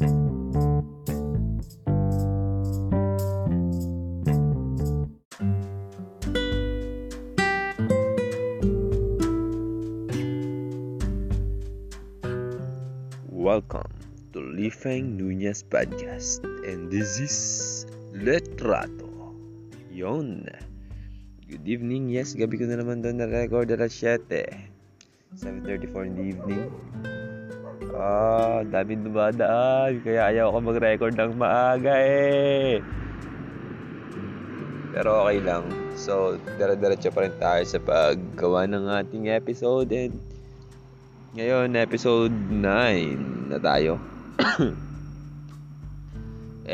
Welcome to Lifeng Nunez Podcast and this is Letrato. Yon. Good evening. Yes, gabi ko na naman doon na-record alas 7. 7.34 in the evening. Ah, dami dumadaan. Kaya ayaw ko mag-record ng maaga eh. Pero okay lang. So, dara-diretso pa rin tayo sa paggawa ng ating episode and ngayon, episode 9 na tayo.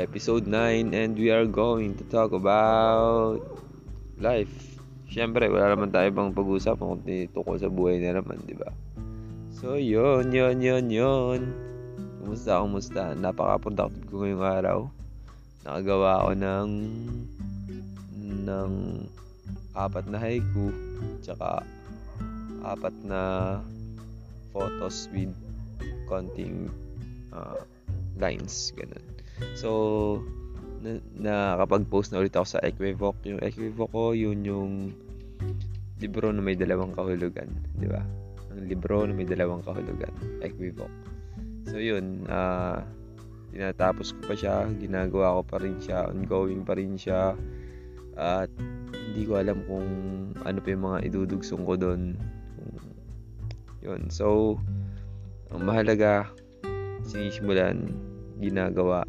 episode 9 and we are going to talk about life. Siyempre, wala naman tayo bang pag-usapan kundi tungkol sa buhay na naman, di ba? So, yun, yun, yun, yun. Kumusta, kumusta? Napaka-productive ko ngayong araw. Nakagawa ako ng ng apat na haiku tsaka apat na photos with konting uh, lines ganun. So na, nakakapag-post na ulit ako sa Equivoc. Yung Equivoc ko, yun yung libro na may dalawang kahulugan, di ba? Libro na may dalawang kahulugan, Equivoc. So yun, uh, tinatapos ko pa siya, ginagawa ko pa rin siya, ongoing pa rin siya. At hindi ko alam kung ano pa yung mga idudugsong ko doon yun. So, ang mahalaga, sinisimulan, ginagawa,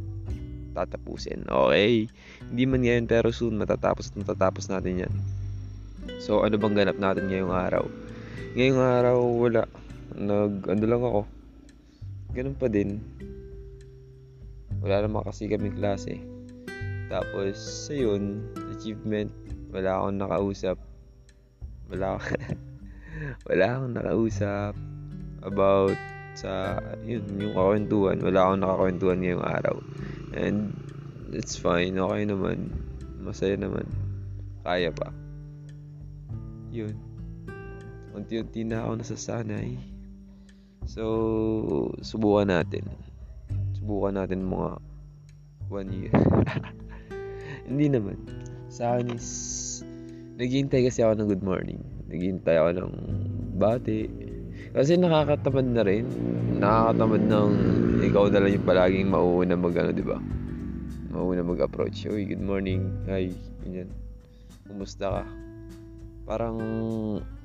tatapusin. Okay? Hindi man ngayon pero soon matatapos at matatapos natin yan. So, ano bang ganap natin ngayong araw? Ngayong araw, wala. Nag, ano lang ako. Ganun pa din. Wala naman kasi kami klase. Tapos, ayun, achievement, wala akong nakausap. Wala wala akong nakausap about sa yun, yung kakwentuhan. Wala akong nakakwentuhan ngayong araw. And it's fine. Okay naman. Masaya naman. Kaya pa. Yun. Unti-unti na ako nasasanay. So, subukan natin. Subukan natin mga one year. Hindi naman. Sa akin is, naghihintay kasi ako ng good morning. Naghihintay ako ng bati. Kasi nakakatamad na rin. Nakakatamad ng ikaw na lang yung palaging mauuna mag ano, di ba? Mauuna mag-approach. Uy, good morning. Hi, ganyan. Kumusta ka? Parang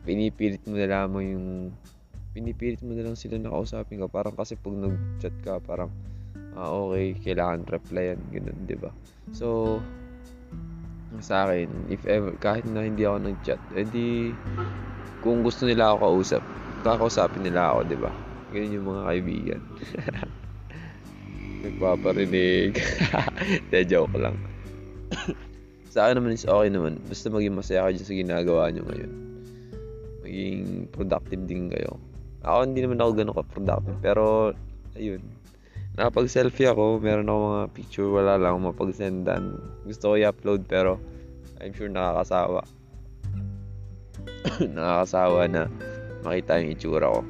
pinipilit mo na lamang yung pinipilit mo na lang sila na kausapin ka. Parang kasi pag nag-chat ka, parang ah, okay, kailangan replyan, ganun, di ba? So, sa akin, if ever, kahit na hindi ako nag-chat, edi, kung gusto nila ako kausap, kakausapin nila ako, di ba? Ganyan yung mga kaibigan. Nagpaparinig. De, joke lang. Sa akin naman is okay naman. Basta maging masaya kayo sa ginagawa nyo ngayon. Maging productive din kayo. Ako hindi naman ako ganun ka-productive. Pero, ayun. Nakapag-selfie ako. Meron ako mga picture. Wala lang akong mapag-sendan. Gusto ko i-upload pero I'm sure nakakasawa. nakakasawa na makita yung itsura ko.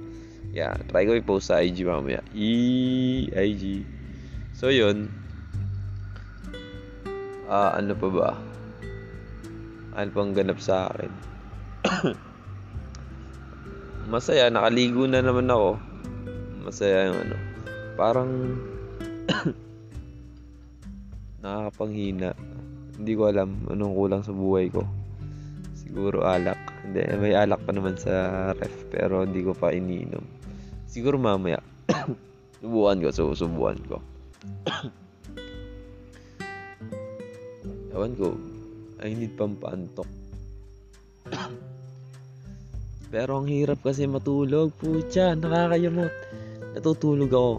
Yeah, try ko i-post sa IG mamaya. E IG. So yun. Ah, uh, ano pa ba? Ano pang ganap sa akin? Masaya, nakaligo na naman ako. Masaya yung ano. Parang nakakapanghina. Hindi ko alam anong kulang sa buhay ko. Siguro alak. Hindi, may alak pa naman sa ref pero hindi ko pa iniinom. Siguro mamaya. subukan ko, so subukan ko. Ewan ko. I need pampaantok. pero ang hirap kasi matulog. Pucha, nakakayamot. Natutulog ako.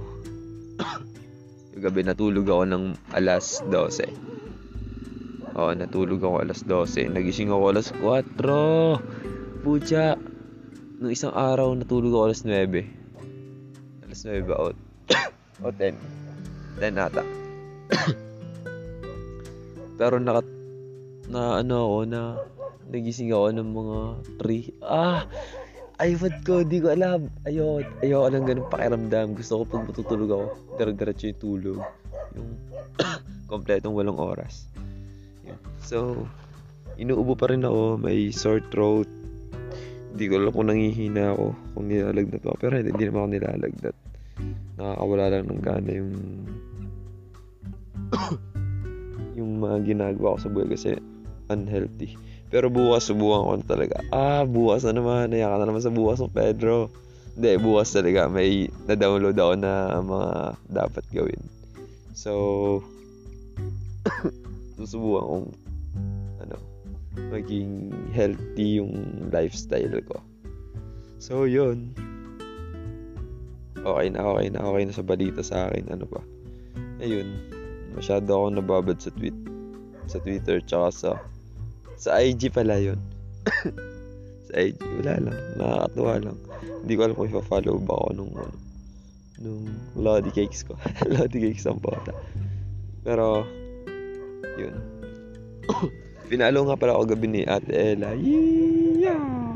Yung gabi natulog ako ng alas 12. Oo, natulog ako alas 12. Nagising ako alas 4. Pucha. Nung isang araw, natulog ako alas 9. Alas 9 ba? O, o 10. 10 ata. Pero naka, na ano ako, na nagising ako ng mga 3. Ah! iPad ko, di ko alam. Ayoko, ayoko lang ganun pakiramdam. Gusto ko pag matutulog ako, dire-diretso yung tulog. Yung kompletong walong oras. Yun. So, inuubo pa rin ako, may sore throat. Hindi ko alam kung nangihina ako, kung nilalagnat ako. Pero hindi, hindi naman ako nilalagnat. Nakakawala lang ng gana yung yung mga ginagawa ko sa buhay kasi unhealthy. Pero bukas, subukan ko talaga. Ah, bukas na naman. Naya ka na naman sa bukas ng Pedro. Hindi, bukas talaga. May na-download ako na mga dapat gawin. So, susubukan kong ano, maging healthy yung lifestyle ko. So, yun. Okay na, okay na, okay na sa balita sa akin. Ano pa? Ayun. Masyado ako nababad sa tweet. Sa Twitter, tsaka sa sa IG pala yun. sa IG, wala lang. Nakakatuwa lang. Hindi ko alam kung ipa-follow ba ako nung, ano, nung Lodi Cakes ko. Lodi Cakes ang bata. Pero, yun. Pinalo nga pala ako gabi ni Ate Ella. Yeah!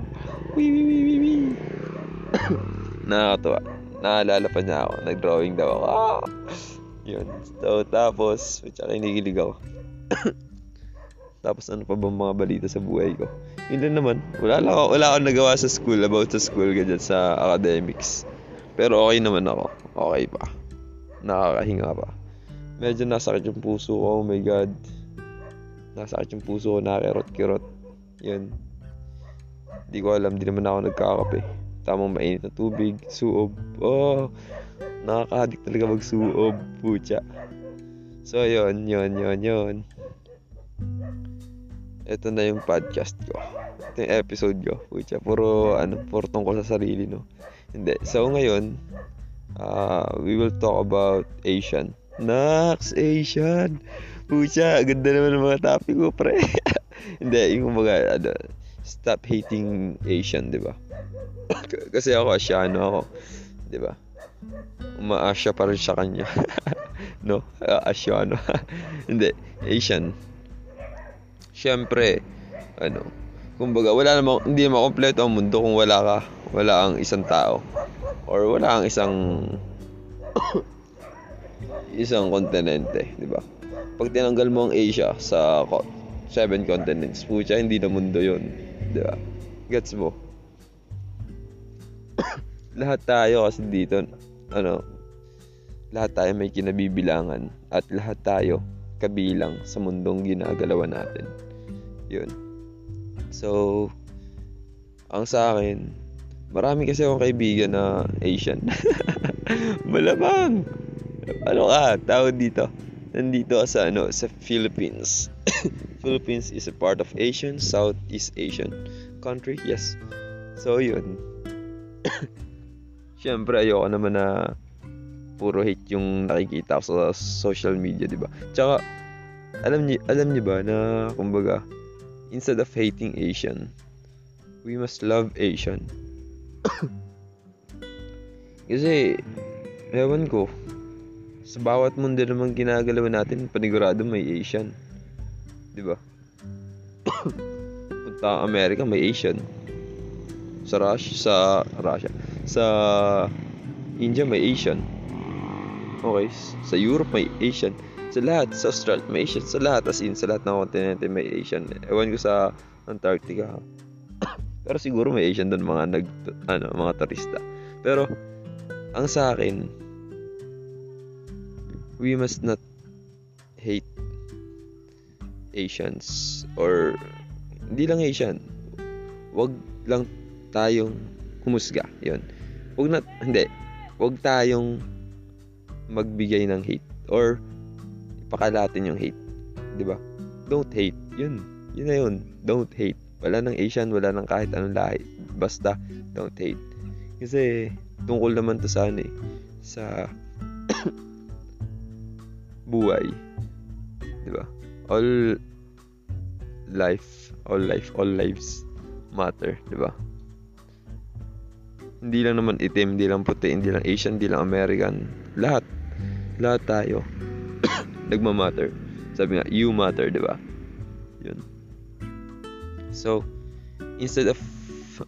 Wee, wee, wee, wee, wee. Nakakatuwa. Naalala pa niya ako. Nag-drawing daw ako. Ah! Yun. So, tapos, tsaka kinikilig ako. Tapos ano pa ba mga balita sa buhay ko? Yun lang naman. Wala lang ako, wala akong nagawa sa school about sa school ganyan sa academics. Pero okay naman ako. Okay pa. Nakakahinga pa. Medyo nasakit yung puso ko. Oh my God. Nasakit yung puso ko. Nakakirot-kirot. Yun. Hindi ko alam. Di naman ako nagkakape. Tamang mainit na tubig. Suob. Oh. Nakakadik talaga magsuob. Pucha. So, yun, yun, yun, yun ito na yung podcast ko. Ito yung episode ko. Pucha, puro, ano, puro tungkol sa sarili, no? Hindi. So, ngayon, uh, we will talk about Asian. Nax, Asian! Pucha, ganda naman ng mga topic ko, pre. Hindi, yung mga, ano, stop hating Asian, di ba? Kasi ako, Asiano ako. Di ba? Umaasya pa rin siya kanya. no? Uh, Asiano. Hindi, Asian syempre, ano, kumbaga, wala namang, hindi naman kompleto ang mundo kung wala ka, wala ang isang tao. Or wala ang isang, isang kontinente, di ba? Pag tinanggal mo ang Asia sa seven continents, pucha, hindi na mundo yun. Di ba? Gets mo? lahat tayo kasi dito, ano, lahat tayo may kinabibilangan at lahat tayo kabilang sa mundong ginagalawan natin. Yun. So, ang sa akin, marami kasi akong kaibigan na Asian. Malamang! Ano ka? Tawag dito. Nandito sa ano sa Philippines. Philippines is a part of Asian, Southeast Asian country. Yes. So, yun. Siyempre, ayoko naman na puro hate yung nakikita ko sa social media, di ba? Tsaka, alam niyo alam niyo ba na kumbaga instead of hating Asian, we must love Asian. Kasi, ewan ko, sa bawat mundo naman ginagalaw natin, panigurado may Asian. Di ba? Punta Amerika, may Asian. Sa Russia, sa Russia, sa India may Asian. Okay, sa Europe may Asian sa lahat, sa Australia, may Asian. Sa lahat, as in, sa lahat ng kontinente may Asian. Ewan ko sa Antarctica. Pero siguro may Asian doon mga nag ano, mga turista. Pero ang sa akin we must not hate Asians or hindi lang Asian. Wag lang tayong humusga. 'Yon. Wag na hindi. Wag tayong magbigay ng hate or pakalatin yung hate. 'Di ba? Don't hate. 'Yun. Yun na yun. Don't hate. Wala nang Asian, wala nang kahit anong lahi. Basta don't hate. Kasi tungkol naman to sa ano eh, sa buhay. 'Di ba? All life, all life, all lives matter, 'di ba? Hindi lang naman itim, hindi lang puti, hindi lang Asian, hindi lang American. Lahat. Lahat tayo nagmamatter. Sabi nga, you matter, di ba? Yun. So, instead of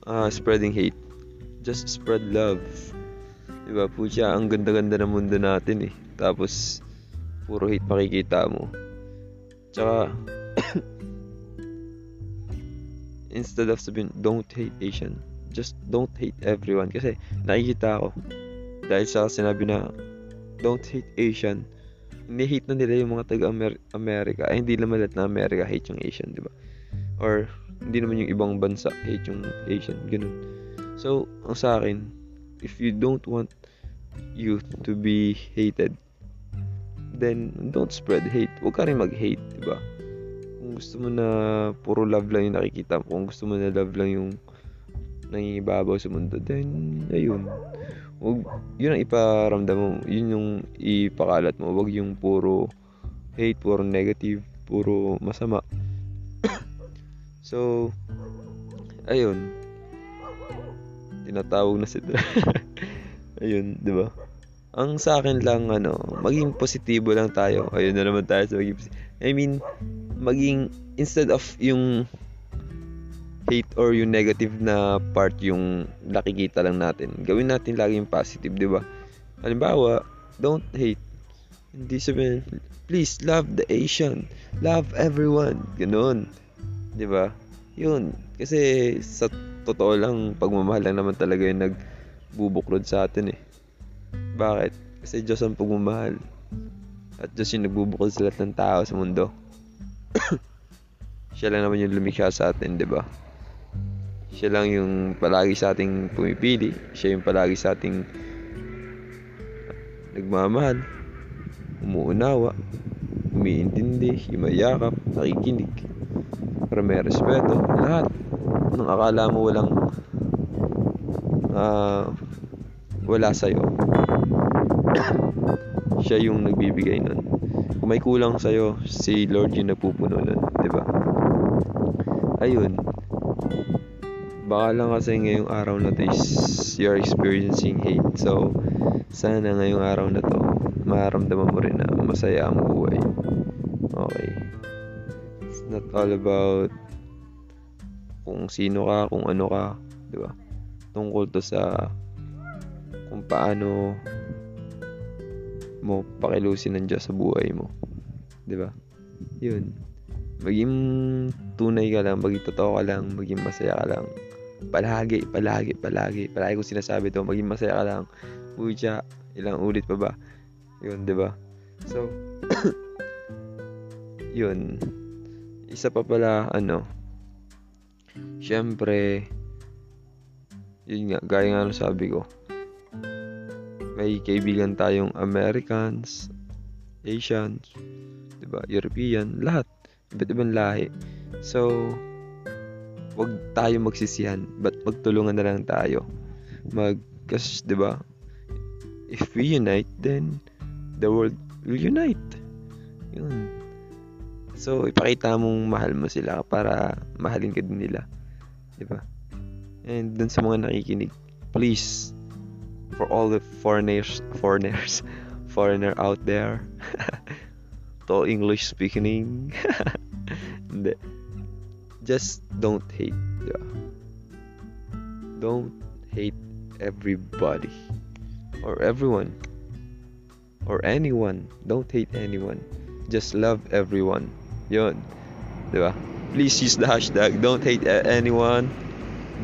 uh, spreading hate just spread love. Diba siya, ang ganda-ganda ng mundo natin eh. Tapos, puro hate makikita mo. Tsaka, instead of sabihin, don't hate Asian, just don't hate everyone. Kasi, nakikita ko, dahil sa sinabi na, don't hate Asian, ni-hate na nila yung mga taga-America. Ay, hindi naman lahat na America hate yung Asian, di ba? Or, hindi naman yung ibang bansa hate yung Asian, ganun. So, ang sa akin, if you don't want you to be hated, then don't spread hate. Huwag ka rin mag-hate, di ba? Kung gusto mo na puro love lang yung nakikita mo, kung gusto mo na love lang yung nangingibabaw sa mundo, then, ayun. Huwag, yun ang iparamdam mo. Yun yung ipakalat mo. Huwag yung puro hate, puro negative, puro masama. so, ayun. Tinatawag na si ayun, di ba? Ang sa akin lang, ano, maging positibo lang tayo. Ayun na naman tayo sa maging I mean, maging, instead of yung hate or yung negative na part yung nakikita lang natin. Gawin natin lagi yung positive, di ba? Halimbawa, don't hate. Hindi sabihin, please love the Asian. Love everyone. Ganun. Di ba? Yun. Kasi sa totoo lang, pagmamahal lang naman talaga yung nagbubuklod sa atin eh. Bakit? Kasi Diyos ang pagmamahal. At Diyos yung nagbubuklod sa lahat ng tao sa mundo. Siya lang naman yung lumikha sa atin, di ba? Siya lang yung palagi sa ating pumipili. Siya yung palagi sa ating nagmamahal, umuunawa, umiintindi, yumayakap, nakikinig, para may respeto, lahat ng akala mo walang uh, wala sa'yo. Siya yung nagbibigay nun. Kung may kulang sa'yo, si Lord yung nagpupuno nun, ba? Ayun, baka lang kasi ngayong araw na to is you're experiencing hate. So, sana ngayong araw na to, maramdaman mo rin na masaya ang buhay. Okay. It's not all about kung sino ka, kung ano ka, di ba? Tungkol to sa kung paano mo pakilusin ng Diyos sa buhay mo. Di ba? Yun. Maging tunay ka lang, maging totoo ka lang, maging masaya ka lang. Palagi, palagi, palagi. Palagi ko sinasabi to, maging masaya ka lang. Pucha, ilang ulit pa ba? Yun, di ba? So, yun. Isa pa pala, ano, syempre, yun nga, gaya nga sabi ko, may kaibigan tayong Americans, Asians, 'di ba? European, lahat, iba't ibang lahi. So, wag tayo magsisihan, but magtulungan na lang tayo. Mag, kasi, di ba, if we unite, then the world will unite. Yun. So, ipakita mong mahal mo sila para mahalin ka din nila. Di ba? And dun sa mga nakikinig, please, for all the foreigners, foreigners, foreigner out there, to English speaking, hindi just don't hate. Yeah. Don't hate everybody or everyone or anyone. Don't hate anyone. Just love everyone. Yun. Diba? Please use the hashtag don't hate anyone.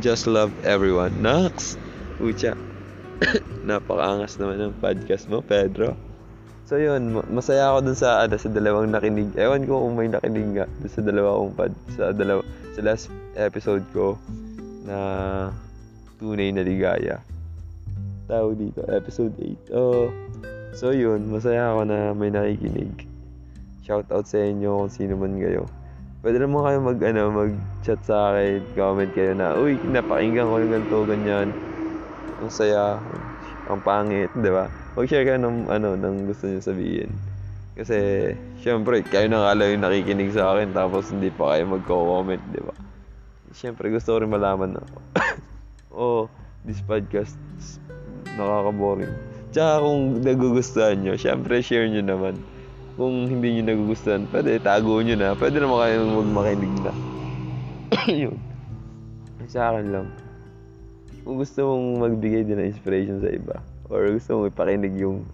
Just love everyone. Next. Ucha. Napakaangas naman ng podcast mo, Pedro. So yun, masaya ako dun sa ano, sa dalawang nakinig. Ewan ko kung may nakinig nga dun sa dalawa kong pad sa dalawa sa last episode ko na tunay na ligaya. Tawag dito, episode 8. Oh. So yun, masaya ako na may nakikinig. Shout out sa inyo kung sino man kayo. Pwede naman kayo mag ano, mag-chat sa akin, comment kayo na, uy, napakinggan ko yung ganito, ganyan. Ang saya, ang pangit, 'di ba? Mag-share ka ng, ano, ng gusto niyo sabihin. Kasi, syempre, kayo na nga yung nakikinig sa akin, tapos hindi pa kayo magko-comment, di ba? Syempre, gusto ko rin malaman na, oh, this podcast, nakaka-boring. Tsaka kung nagugustuhan nyo, syempre, share nyo naman. Kung hindi nyo nagugustuhan, pwede, tago nyo na. Pwede naman kayong magmakinig na. Yun. Sa akin lang. kung gusto mong magbigay din ng inspiration sa iba, or gusto mong ipakinig yung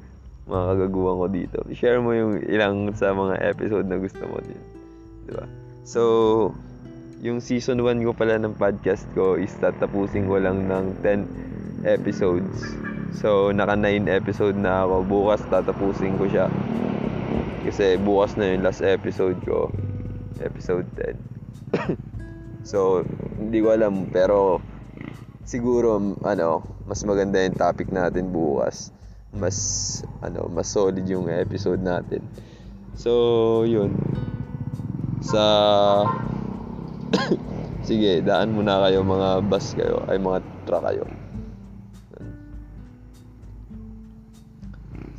mga kagaguhan ko dito, share mo yung ilang sa mga episode na gusto mo din. Di ba? So, yung season 1 ko pala ng podcast ko is tatapusin ko lang ng 10 episodes. So, naka 9 episode na ako. Bukas tatapusin ko siya. Kasi bukas na yung last episode ko. Episode 10. so, hindi ko alam. Pero, siguro, ano, mas maganda yung topic natin bukas. Mas, ano, mas solid yung episode natin. So, yun. Sa, sige, daan muna kayo mga bus kayo, ay mga truck kayo.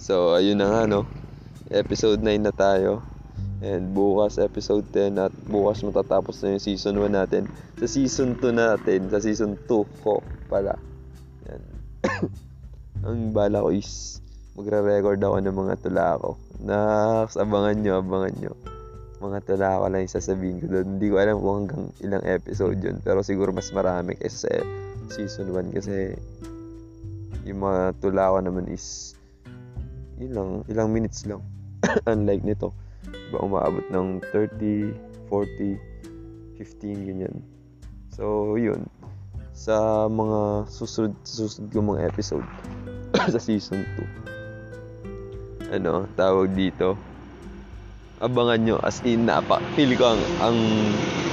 So, ayun na nga, no episode 9 na tayo. And bukas episode 10 at bukas matatapos na yung season 1 natin. Sa season 2 natin, sa season 2 ko pala. Yan. Ang bala ko is magre-record ako ng mga tula ko. Na abangan nyo, abangan nyo. Mga tula ko lang yung sasabihin ko doon. Hindi ko alam kung hanggang ilang episode yun. Pero siguro mas marami kaysa sa season 1 kasi yung mga tula ko naman is yun lang, ilang minutes lang. Unlike nito, ba umaabot ng 30, 40, 15 ganyan. So, yun. Sa mga susunod, susunod ko mga episode sa season 2. Ano, tawag dito. Abangan nyo as in napa. Feel ko ang ang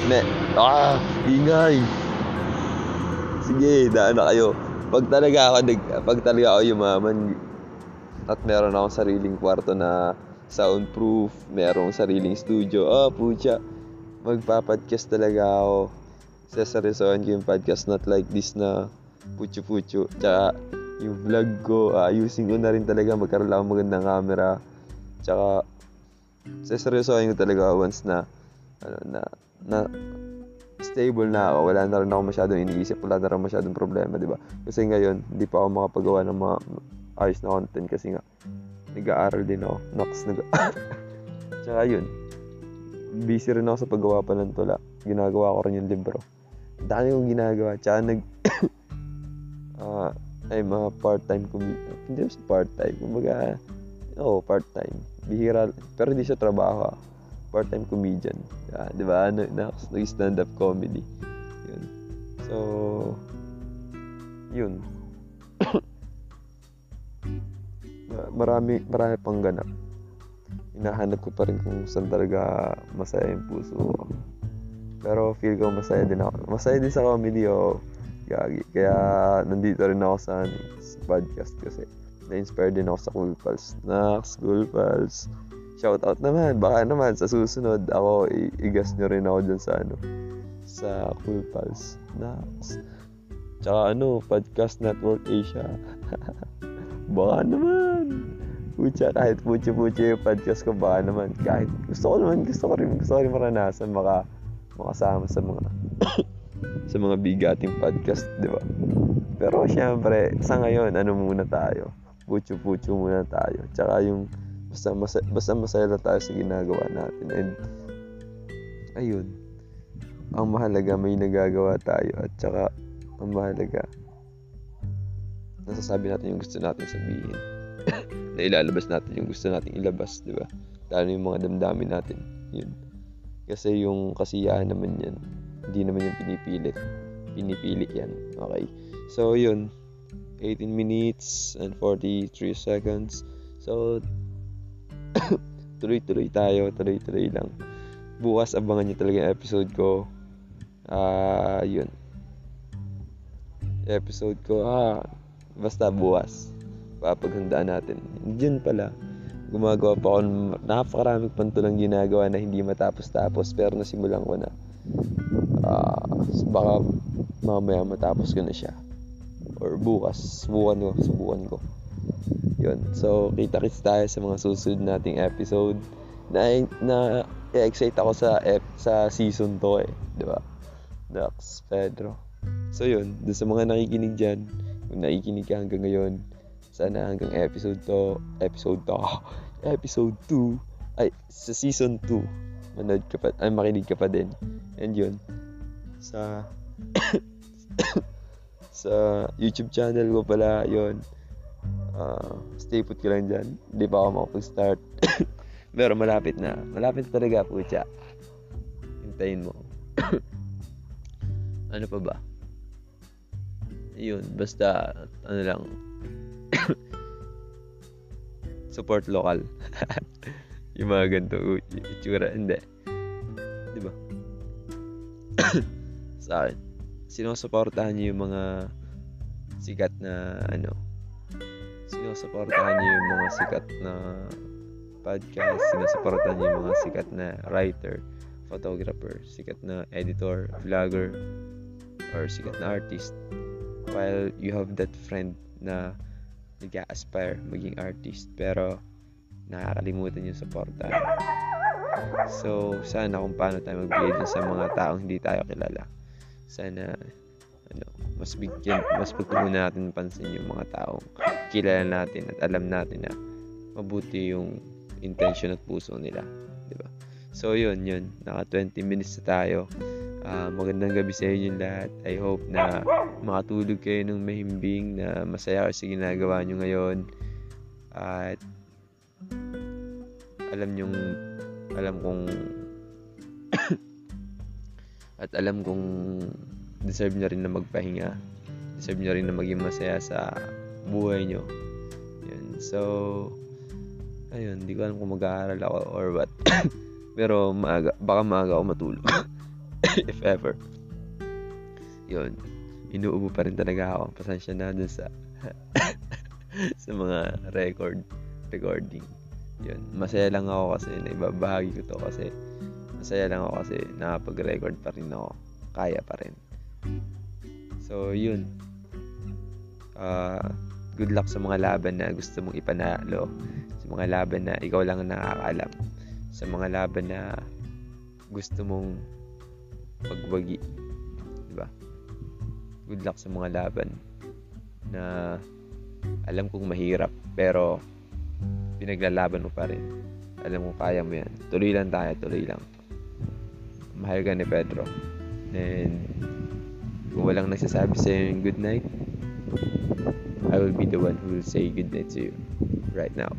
ne, ah, ingay. Sige, daan na kayo. Pag talaga ako pag talaga ako yumaman at meron akong sariling kwarto na soundproof, merong sariling studio. Oh, pucha. Magpa-podcast talaga ako. Seseryosohan ko yung podcast not like this na pucho-pucho. Tsaka yung vlog ko, ayusin ko na rin talaga. Magkaroon lang magandang camera. Tsaka seseryosohan ko talaga once na ano na na stable na ako. Wala na rin ako masyadong iniisip. Wala na rin masyadong problema, di ba? Kasi ngayon, hindi pa ako makapagawa ng mga ayos na content kasi nga nag-aaral din ako. Nox, nag Tsaka yun, busy rin ako sa paggawa pa ng tula. Ginagawa ko rin yung libro. Dami kong ginagawa. Tsaka nag, uh, ay mga part-time comedian. Hindi sa part-time. Kumbaga, oh, part-time. Bihira, pero hindi sa trabaho ah. Part-time comedian. Yeah, di ba? Ano, nag-stand-up comedy. Yun. So, yun. marami, marami pang ganap. Hinahanap ko pa rin kung saan talaga masaya yung puso ko. Pero feel ko masaya din ako. Masaya din sa comedy o gagi. Kaya nandito rin ako sa, podcast kasi na-inspire din ako sa Cool Pals. Nax, Cool Pals. Shout out naman. Baka naman sa susunod ako igas nyo rin ako dyan sa ano sa Cool Pals. Nax. Tsaka ano, Podcast Network Asia. baka naman. Pucha, kahit puchi-puchi yung podcast ko, baka naman. Kahit gusto ko naman, gusto ko rin, gusto ko rin maranasan maka, makasama sa mga sa mga bigating podcast, di ba? Pero syempre, sa ngayon, ano muna tayo? Pucho-pucho muna tayo. Tsaka yung basta, masaya, basta masaya lang tayo sa ginagawa natin. And, ayun, ang mahalaga may nagagawa tayo at tsaka ang mahalaga nasasabi natin yung gusto natin sabihin. na ilalabas natin yung gusto natin ilabas, di ba? Lalo yung mga damdamin natin. Yun. Kasi yung kasiyahan naman yan, hindi naman yung pinipilit. Pinipili yan. Okay. So, yun. 18 minutes and 43 seconds. So, tuloy-tuloy tayo. Tuloy-tuloy lang. Bukas, abangan nyo talaga yung episode ko. Ah, uh, yun. Episode ko, ah, Basta buwas. Papaghandaan natin. Yun pala. Gumagawa pa ako ng napakaraming pantulang ginagawa na hindi matapos-tapos pero nasimulan ko na. Uh, baka mamaya matapos ko na siya. Or bukas. Subukan ko. Subukan ko. Yun. So, kita-kits tayo sa mga susunod nating episode. Na, na excite ako sa ep, sa season 2 eh. Di ba? Dax, Pedro. So yun, dun sa mga nakikinig dyan, kung nakikinig ka hanggang ngayon, sana hanggang episode to, episode to, episode 2, ay, sa season 2, manood ka pa, ay, makinig ka pa din. And yun, sa, sa YouTube channel ko pala yon uh, stay put ka lang dyan. Hindi pa ako makapag-start. Pero malapit na. Malapit talaga putya hintayin mo. Ano pa ba? Yun basta ano lang support local. Yung mga ganito itsura hindi. Di ba? Sa akin sinusuportahan niyo yung mga sikat na ano sinusuportahan niyo yung mga sikat na podcast sinusuportahan niyo yung mga sikat na writer photographer sikat na editor vlogger or sikat na artist. While you have that friend na nag-aspire maging artist pero nakakalimutan yung suporta so sana kung paano tayo magbigay sa mga taong hindi tayo kilala sana ano, mas bigyan, mas pagtuunan natin pansin yung mga taong kilala natin at alam natin na mabuti yung intention at puso nila, 'di ba? So yun, yun. Naka 20 minutes na tayo. Uh, magandang gabi sa inyo lahat. I hope na makatulog kayo ng mahimbing na masaya sa ginagawa nyo ngayon. At alam nyong alam kong at alam kong deserve nyo rin na magpahinga. Deserve nyo rin na maging masaya sa buhay nyo. Yun. So, ayun, hindi ko alam kung mag-aaral ako or what. Pero maaga, baka maaga ako matulog. If ever. Yun. Inuubo pa rin talaga ako. Pasensya na dun sa sa mga record recording. Yun. Masaya lang ako kasi na ibabahagi ko to kasi masaya lang ako kasi nakapag-record pa rin ako. Kaya pa rin. So, yun. Uh, good luck sa mga laban na gusto mong ipanalo. Sa mga laban na ikaw lang ang nakakaalam. Sa mga laban na gusto mong pagwagi. Diba? Good luck sa mga laban na alam kong mahirap pero pinaglalaban mo pa rin. Alam mo kaya mo yan. Tuloy lang tayo, tuloy lang mahal ka ni Pedro. And kung walang nagsasabi sa iyo good night, I will be the one who will say good night to you right now.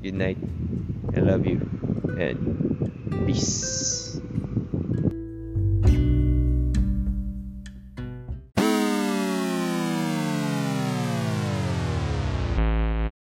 Good night. I love you. And peace.